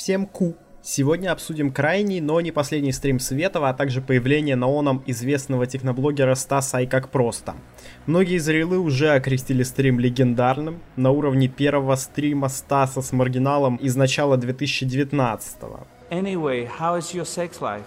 Всем ку! Сегодня обсудим крайний, но не последний стрим Светова, а также появление на оном известного техноблогера Стаса и как просто. Многие зрелы уже окрестили стрим легендарным, на уровне первого стрима Стаса с маргиналом из начала 2019 -го. Anyway, how is your sex life?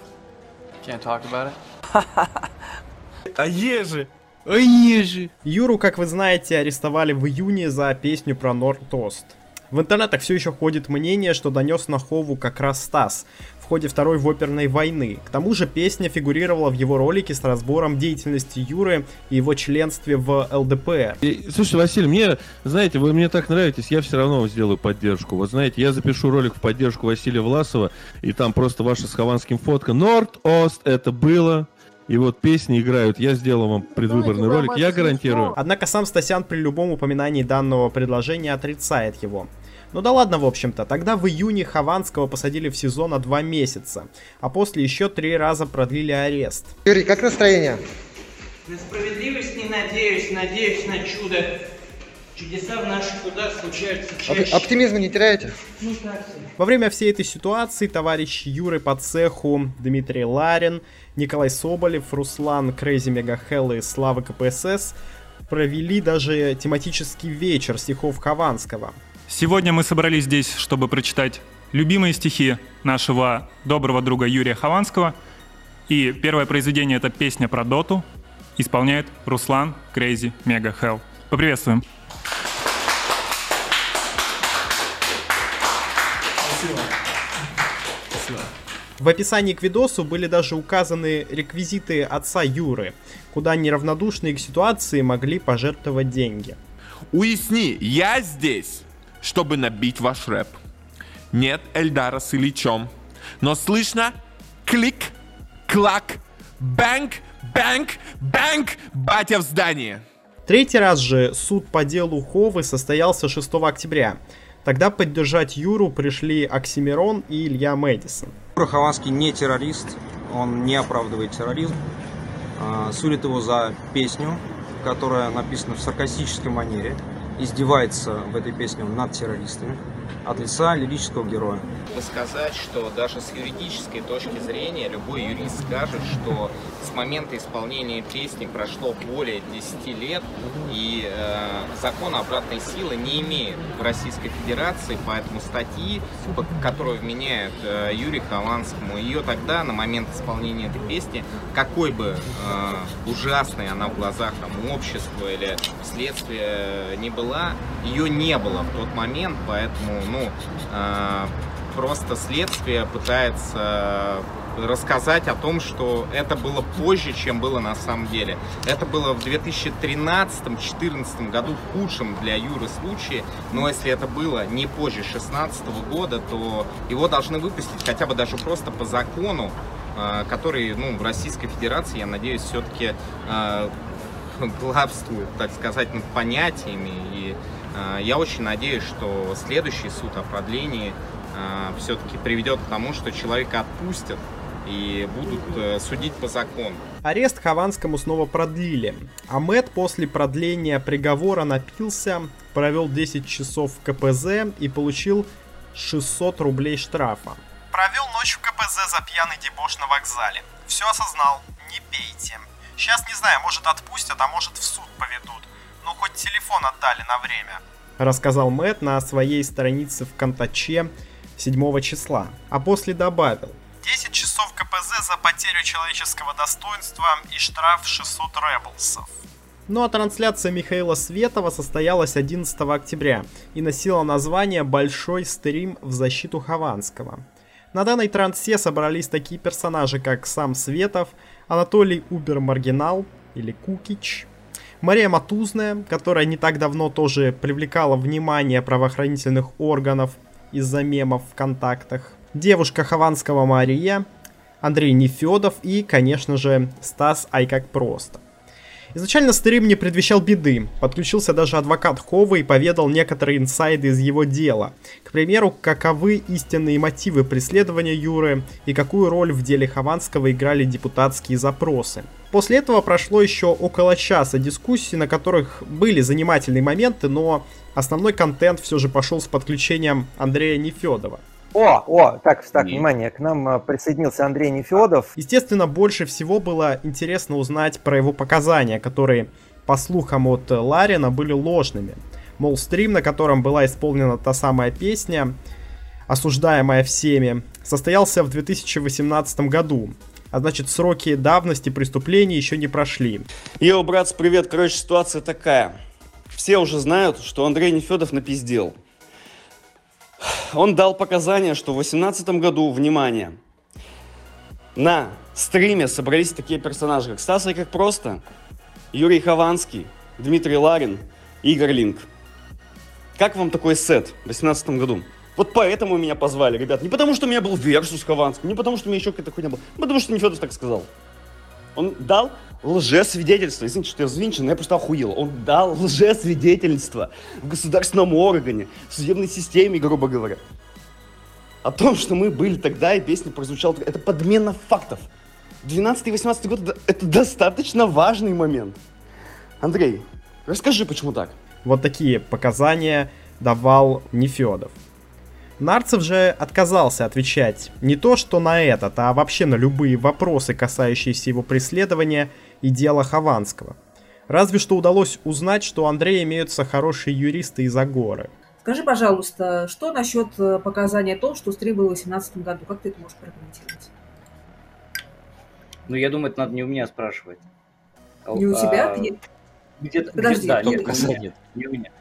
Can't talk about it. А ежи? А ежи? Юру, как вы знаете, арестовали в июне за песню про Норд-Ост. В интернетах все еще ходит мнение, что донес на Хову как раз Стас в ходе Второй оперной войны. К тому же песня фигурировала в его ролике с разбором деятельности Юры и его членстве в ЛДПР. И, слушайте, Василий, мне, знаете, вы мне так нравитесь, я все равно сделаю поддержку. Вот знаете, я запишу ролик в поддержку Василия Власова, и там просто ваша с Хованским фотка. Норд-Ост, это было, и вот песни играют. Я сделал вам предвыборный ролик, я гарантирую. Однако сам Стасян при любом упоминании данного предложения отрицает его. Ну да ладно, в общем-то, тогда в июне Хованского посадили в СИЗО на два месяца, а после еще три раза продлили арест. Юрий, как настроение? На справедливость не надеюсь, надеюсь на чудо. Чудеса в наших трудах случаются чаще. Оп- оптимизма не теряете? Ну так. Во время всей этой ситуации товарищ Юры по цеху, Дмитрий Ларин, Николай Соболев, Руслан Crazy Mega Hell и Слава КПСС провели даже тематический вечер стихов Хованского. Сегодня мы собрались здесь, чтобы прочитать любимые стихи нашего доброго друга Юрия Хованского. И первое произведение — это песня про Доту. Исполняет Руслан Crazy Mega Hell. Поприветствуем. В описании к видосу были даже указаны реквизиты отца Юры, куда неравнодушные к ситуации могли пожертвовать деньги. Уясни, я здесь, чтобы набить ваш рэп. Нет Эльдара с Ильичом. Но слышно клик, клак, бэнк, бэнк, бэнк, батя в здании. Третий раз же суд по делу Ховы состоялся 6 октября. Тогда поддержать Юру пришли Оксимирон и Илья Мэдисон. Юра Хованский не террорист, он не оправдывает терроризм. А, Судит его за песню, которая написана в саркастической манере. Издевается в этой песне над террористами от лица лирического героя. сказать, что даже с юридической точки зрения любой юрист скажет, что с момента исполнения песни прошло более 10 лет, и э, закон обратной силы не имеет в Российской Федерации, поэтому статьи, которую вменяют э, Юрию Хованскому, ее тогда, на момент исполнения этой песни, какой бы э, ужасной она в глазах там, общества или следствия не была, ее не было в тот момент, поэтому, ну, э, просто следствие пытается рассказать о том, что это было позже, чем было на самом деле. Это было в 2013-2014 году в худшем для Юры случае, но если это было не позже 2016 года, то его должны выпустить хотя бы даже просто по закону, э, который ну, в Российской Федерации, я надеюсь, все-таки главствует, так сказать, над понятиями. И я очень надеюсь, что следующий суд о продлении все-таки приведет к тому, что человека отпустят и будут э, судить по закону. Арест Хованскому снова продлили, а Мэт после продления приговора напился, провел 10 часов в КПЗ и получил 600 рублей штрафа. Провел ночь в КПЗ за пьяный дебош на вокзале. Все осознал, не пейте. Сейчас не знаю, может отпустят, а может в суд поведут. Ну хоть телефон отдали на время. Рассказал Мэт на своей странице в Контаче 7 числа. А после добавил. 10 часов КПЗ за потерю человеческого достоинства и штраф 600 реблсов. Ну а трансляция Михаила Светова состоялась 11 октября и носила название «Большой стрим в защиту Хованского». На данной трансе собрались такие персонажи, как сам Светов, Анатолий Убер Маргинал или Кукич, Мария Матузная, которая не так давно тоже привлекала внимание правоохранительных органов из-за мемов в контактах, девушка Хованского Мария, Андрей Нефедов и, конечно же, Стас Ай как просто. Изначально стрим не предвещал беды. Подключился даже адвокат Хова и поведал некоторые инсайды из его дела. К примеру, каковы истинные мотивы преследования Юры и какую роль в деле Хованского играли депутатские запросы. После этого прошло еще около часа дискуссий, на которых были занимательные моменты, но основной контент все же пошел с подключением Андрея Нефедова. О, о, так, так, внимание, к нам э, присоединился Андрей Нефедов. Естественно, больше всего было интересно узнать про его показания, которые, по слухам от Ларина, были ложными. Мол, стрим, на котором была исполнена та самая песня, осуждаемая всеми, состоялся в 2018 году. А значит, сроки давности преступлений еще не прошли. Йоу, братц, привет. Короче, ситуация такая. Все уже знают, что Андрей Нефедов напиздел. Он дал показания, что в 2018 году, внимание, на стриме собрались такие персонажи, как Стас и как просто, Юрий Хованский, Дмитрий Ларин Игорь Линк. Как вам такой сет в 2018 году? Вот поэтому меня позвали, ребят. Не потому, что у меня был версус Хованский, не потому, что у меня еще какая-то хуйня была, а потому, что Нефедов так сказал. Он дал лжесвидетельство. Извините, что я взвинчен, но я просто охуел. Он дал лжесвидетельство в государственном органе, в судебной системе, грубо говоря. О том, что мы были тогда, и песня прозвучала. Это подмена фактов. 12 и 18 год это достаточно важный момент. Андрей, расскажи, почему так? Вот такие показания давал Нефедов. Нарцев же отказался отвечать не то что на этот, а вообще на любые вопросы, касающиеся его преследования и дела Хованского. Разве что удалось узнать, что у Андрея имеются хорошие юристы из Агоры. Скажи, пожалуйста, что насчет э, показания о том, что стрим был в 2018 году? Как ты это можешь прокомментировать? Ну, я думаю, это надо не у меня спрашивать. Не у тебя? А. Где-то, Подожди, где-то, да, нет, показал? нет, не у меня.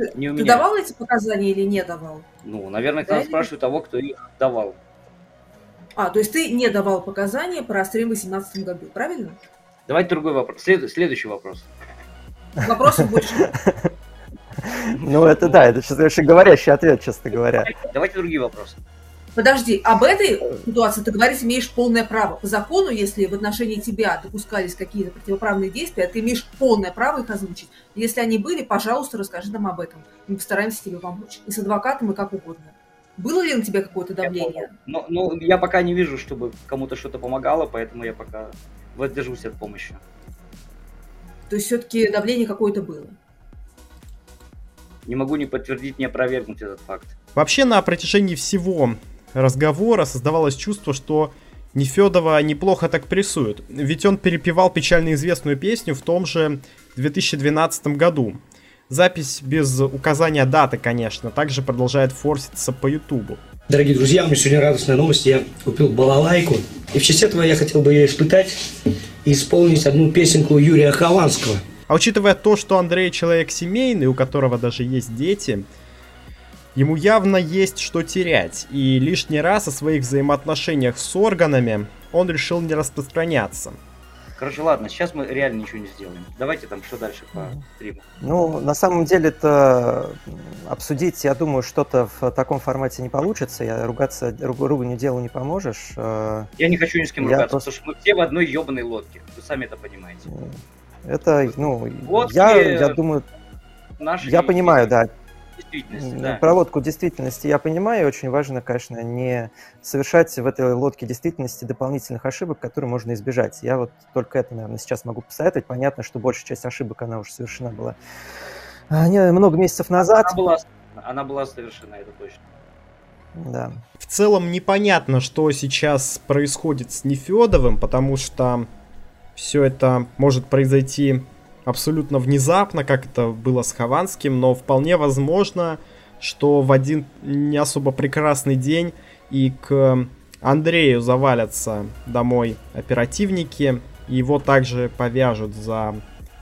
Ты, Не у ты меня. давал эти показания или не давал? Ну, наверное, Да надо или- спрашивать того, кто их давал. А, то есть ты не давал показания про стрим в 2018 году, правильно? Давайте другой вопрос. След- следующий вопрос. Вопросов больше. Ну, это да, это честно говорящий ответ, честно говоря. Давайте другие вопросы. Подожди, об этой ситуации ты говорить имеешь полное право. По закону, если в отношении тебя допускались какие-то противоправные действия, ты имеешь полное право их озвучить. Если они были, пожалуйста, расскажи нам об этом. Мы постараемся тебе помочь. И с адвокатом, и как угодно. Было ли на тебя какое-то давление? Ну, ну, я пока не вижу, чтобы кому-то что-то помогало, поэтому я пока воздержусь от помощи. То есть все-таки давление какое-то было. Не могу ни подтвердить, ни опровергнуть этот факт. Вообще на протяжении всего разговора создавалось чувство, что Нефедова неплохо так прессуют. Ведь он перепевал печально известную песню в том же 2012 году. Запись без указания даты, конечно, также продолжает форситься по Ютубу. Дорогие друзья, у меня сегодня радостная новость. Я купил балалайку. И в честь этого я хотел бы ее испытать и исполнить одну песенку Юрия Хованского. А учитывая то, что Андрей человек семейный, у которого даже есть дети, ему явно есть что терять. И лишний раз о своих взаимоотношениях с органами он решил не распространяться. Короче, ладно, сейчас мы реально ничего не сделаем. Давайте там, что дальше по стриму. Ну, на самом деле это обсудить, я думаю, что-то в таком формате не получится. Я ругаться, руг- руганью делу не поможешь. Э, Я не хочу ни с кем Я ругаться, просто- потому что мы все в одной ебаной лодке. Вы сами это понимаете. Это, ну, Вот я, я думаю, Наши я понимаю, да, действительности, да. Проводку действительности я понимаю, очень важно, конечно, не совершать в этой лодке действительности дополнительных ошибок, которые можно избежать. Я вот только это, наверное, сейчас могу посоветовать. Понятно, что большая часть ошибок, она уже совершена была а, не- много месяцев назад. Она была, она была совершена, это точно. Да. В целом непонятно, что сейчас происходит с Нефедовым, потому что все это может произойти абсолютно внезапно, как это было с Хованским, но вполне возможно, что в один не особо прекрасный день и к Андрею завалятся домой оперативники, его также повяжут за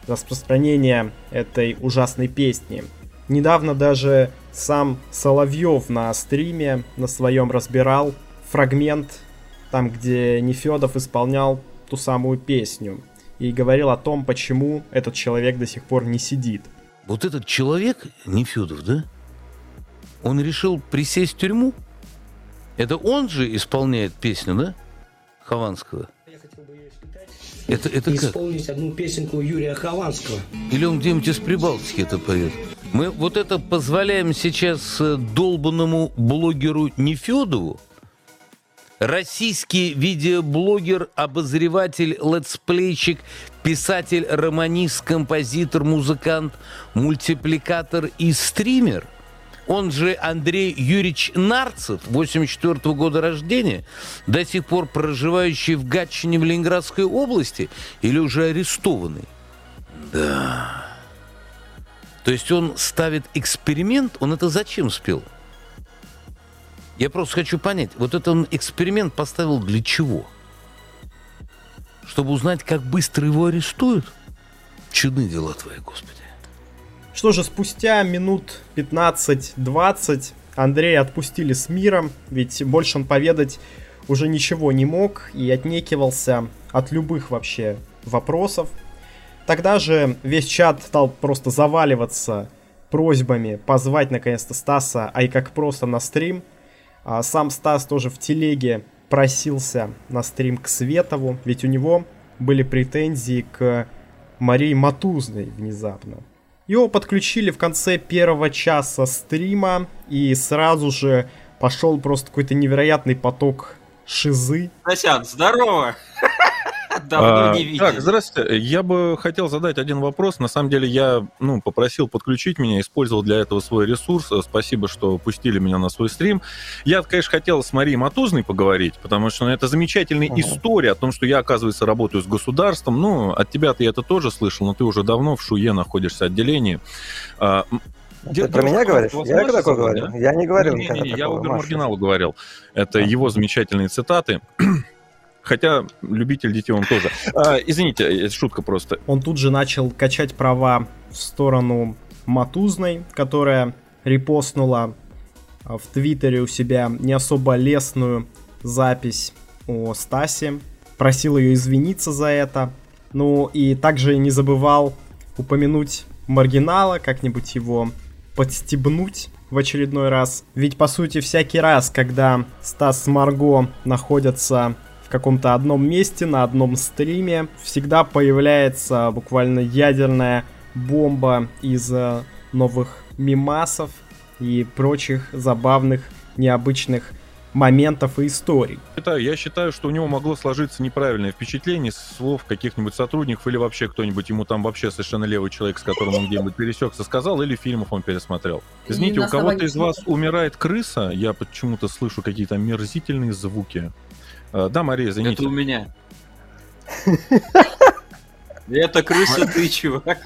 распространение этой ужасной песни. Недавно даже сам Соловьев на стриме на своем разбирал фрагмент, там где Нефедов исполнял ту самую песню, и говорил о том, почему этот человек до сих пор не сидит. Вот этот человек, Нефедов, да? Он решил присесть в тюрьму? Это он же исполняет песню, да? Хованского. Это, это и как? исполнить одну песенку Юрия Хованского. Или он где-нибудь из Прибалтики это поет? Мы вот это позволяем сейчас э, долбанному блогеру Нефедову? Российский видеоблогер, обозреватель, летсплейщик, писатель, романист, композитор, музыкант, мультипликатор и стример он же Андрей Юрьевич Нарцев, 84 года рождения, до сих пор проживающий в Гатчине в Ленинградской области или уже арестованный? Да. То есть он ставит эксперимент, он это зачем спел? Я просто хочу понять, вот этот он эксперимент поставил для чего? Чтобы узнать, как быстро его арестуют? Чудны дела твои, Господи. Что же, спустя минут 15-20 Андрея отпустили с миром, ведь больше он поведать уже ничего не мог и отнекивался от любых вообще вопросов. Тогда же весь чат стал просто заваливаться просьбами позвать наконец-то Стаса, а и как просто на стрим. А сам Стас тоже в телеге просился на стрим к Светову, ведь у него были претензии к Марии Матузной внезапно. Его подключили в конце первого часа стрима, и сразу же пошел просто какой-то невероятный поток шизы. Стасян, здорово! Давно А, не видели. Так, здравствуйте. Я бы хотел задать один вопрос. На самом деле я ну, попросил подключить меня, использовал для этого свой ресурс. Спасибо, что пустили меня на свой стрим. Я, конечно, хотел с Марией Матузной поговорить, потому что ну, это замечательная история о том, что я, оказывается, работаю с государством. Ну, от тебя-то я это тоже слышал, но ты уже давно в Шуе находишься отделении. А, Ты про меня говоришь? Я такое зовут, говорил? да? Я не говорил Не-не-не, никогда я такого, Убер. Маргиналу говорил. Это его замечательные цитаты. Хотя любитель детей он тоже. А, извините, это шутка просто. Он тут же начал качать права в сторону Матузной, которая репостнула а, в Твиттере у себя не особо лестную запись о Стасе. Просил ее извиниться за это. Ну и также не забывал упомянуть Маргинала, как-нибудь его подстебнуть в очередной раз. Ведь, по сути, всякий раз, когда Стас с Марго находятся каком-то одном месте, на одном стриме, всегда появляется буквально ядерная бомба из э, новых мимасов и прочих забавных, необычных моментов и историй. Считаю- Я считаю, что у него могло сложиться неправильное впечатление с слов каких-нибудь сотрудников или вообще кто-нибудь ему там вообще совершенно левый человек, с которым он где-нибудь пересекся, сказал, или фильмов он пересмотрел. Извините, у кого-то из вас умирает крыса, я почему-то слышу какие-то омерзительные звуки. А, Да, Мария, извините. Это у меня. Это крыса ты, чувак.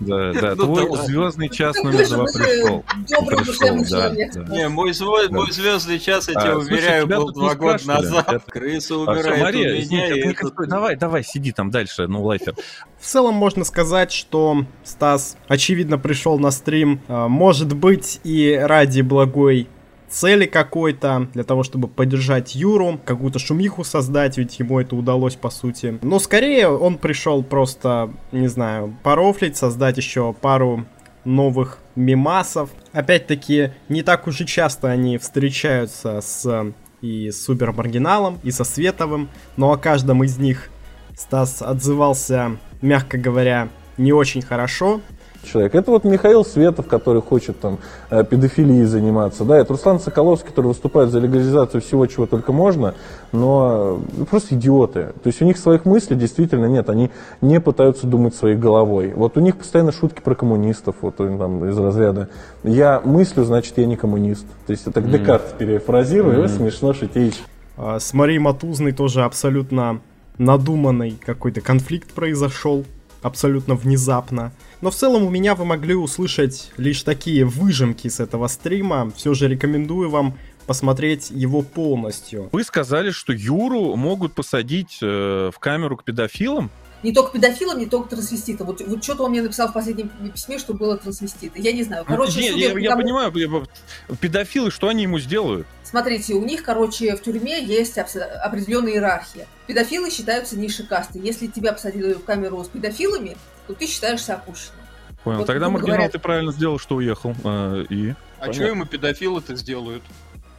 Да, да, Ну, твой да звездный час Ну, номер два пришел. Пришел, да. Не, мой, свой, Да. мой звездный час, я А, тебя уверяю, был два года назад. Это- Крыса А, умирает Мария, у меня. Давай, давай, сиди там дальше, ну, лайфер. В целом можно сказать, что Стас очевидно пришел на стрим, э, может быть и ради благой цели какой-то, для того, чтобы поддержать Юру, какую-то шумиху создать, ведь ему это удалось по сути. Но скорее он пришел просто, не знаю, порофлить, создать еще пару новых мимасов. Опять-таки, не так уж и часто они встречаются с и с Супер Маргиналом, и со Световым, но о каждом из них Стас отзывался, мягко говоря, не очень хорошо. Человек. Это вот Михаил Светов, который хочет там э, педофилией заниматься, да, это Руслан Соколовский, который выступает за легализацию всего, чего только можно, но э, просто идиоты. То есть у них своих мыслей действительно нет, они не пытаются думать своей головой. Вот у них постоянно шутки про коммунистов, вот там из разряда «я мыслю, значит, я не коммунист». То есть это Мгм. Декарт перефразирую, Мгм. смешно шутеешь. А, С Марией Матузной тоже абсолютно надуманный какой-то конфликт произошел, абсолютно внезапно. Но в целом у меня вы могли услышать лишь такие выжимки с этого стрима. Все же рекомендую вам посмотреть его полностью. Вы сказали, что Юру могут посадить э, в камеру к педофилам? Не только педофилам, не только трансвеститам. Вот, вот что-то он мне написал в последнем письме, что было трансвеститы. Я не знаю. Короче, Не, судя я, я понимаю, я- педофилы, что они ему сделают? Смотрите, у них, короче, в тюрьме есть абс- определенная иерархия. Педофилы считаются низшей кастой. Если тебя посадили в камеру с педофилами, то ты считаешься опущенным. Понял. Вот, Тогда Маргинал, говоря- ты правильно сделал, что уехал. э, и? А что ему педофилы-то сделают?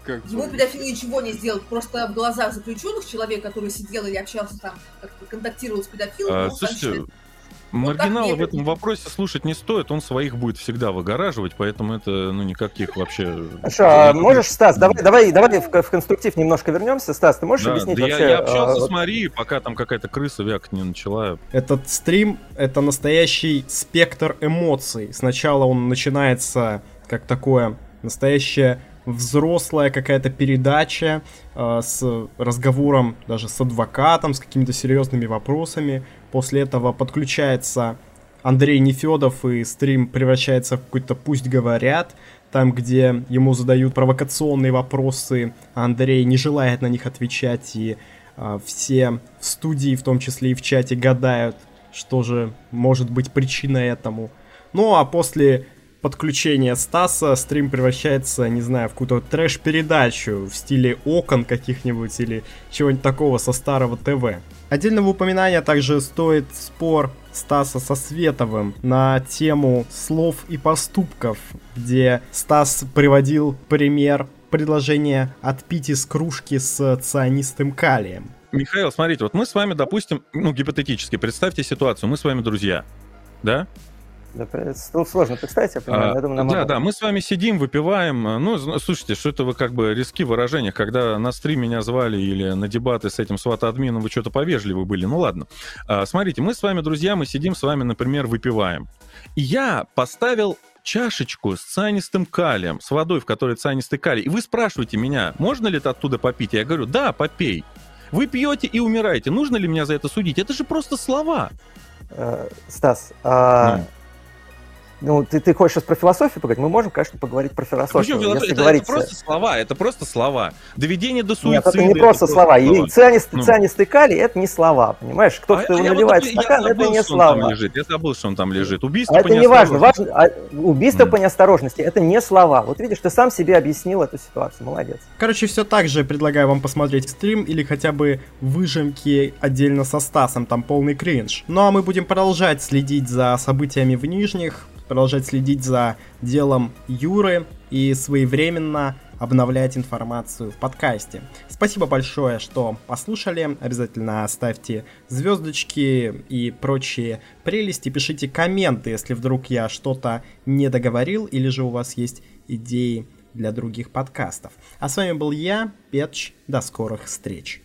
Как бы? Ему педофилы ничего не сделают. Просто в глазах заключенных человек, который сидел или общался там, как-то контактировал с педофилом, А, слушайте, считает- Маргинала так в этом вопросе слушать не стоит, он своих будет всегда выгораживать, поэтому это, ну, никаких вообще... Хорошо, а можешь, Стас, давай, давай, давай в, в конструктив немножко вернемся. Стас, ты можешь Да, объяснить да я- вообще? я, общался а, с вот- Марией, пока там какая-то крыса вякать не начала. Этот стрим — это настоящий спектр эмоций. Сначала он начинается как такое настоящее взрослая какая-то передача э, с разговором даже с адвокатом, с какими-то серьезными вопросами. После этого подключается Андрей Нефедов, и стрим превращается в какой-то «пусть говорят», там, где ему задают провокационные вопросы, а Андрей не желает на них отвечать, и э, все в студии, в том числе и в чате, гадают, что же может быть причиной этому. Ну а после подключения Стаса стрим превращается, не знаю, в какую-то трэш-передачу в стиле окон каких-нибудь или чего-нибудь такого со старого ТВ. Отдельного упоминания также стоит спор Стаса со Световым на тему слов и поступков, где Стас приводил пример предложения отпить из кружки с цианистым калием. Михаил, смотрите, вот мы с вами, допустим, ну, гипотетически, представьте ситуацию, мы с вами друзья, да? Да, сложно представить, я понимаю, а, я думаю, Да, да, мы с вами сидим, выпиваем. Ну, слушайте, что это вы как бы риски в выражениях, когда на стрим меня звали или на дебаты с этим сват-админом, вы что-то повежливы были. Ну ладно. А, смотрите, мы с вами друзья, мы сидим с вами, например, выпиваем. И я поставил чашечку с цианистым калием, с водой, в которой цианистый калий. И вы спрашиваете меня, можно ли это оттуда попить? Я говорю, да, попей. Вы пьете и умираете. Нужно ли меня за это судить? Это же просто слова. Э, Стас, а, ну, ты, ты хочешь сейчас про философию поговорить? Мы можем, конечно, поговорить про философию. Причем философия? Если это, говорить... это просто слова, это просто слова. Доведение до суицида. Нет, это не просто слова. И слова. цианистый, Ну. цианистый калий – это не слова, понимаешь? Кто-то А его я вот наливает в это- я стакан, это забыл, не он там слова. лежит. Я забыл, что он там лежит. Убийство А по это не важно. важно а убийство по неосторожности – это не слова. Вот видишь, ты сам себе объяснил эту ситуацию. Молодец. Короче, все так же предлагаю вам посмотреть стрим или хотя бы выжимки отдельно со Стасом, там полный кринж. Ну а мы будем продолжать следить за событиями в Нижних, продолжать следить за делом Юры и своевременно обновлять информацию в подкасте. Спасибо большое, что послушали. Обязательно ставьте звездочки и прочие прелести. Пишите комменты, если вдруг я что-то не договорил или же у вас есть идеи для других подкастов. А с вами был я, Петч. До скорых встреч.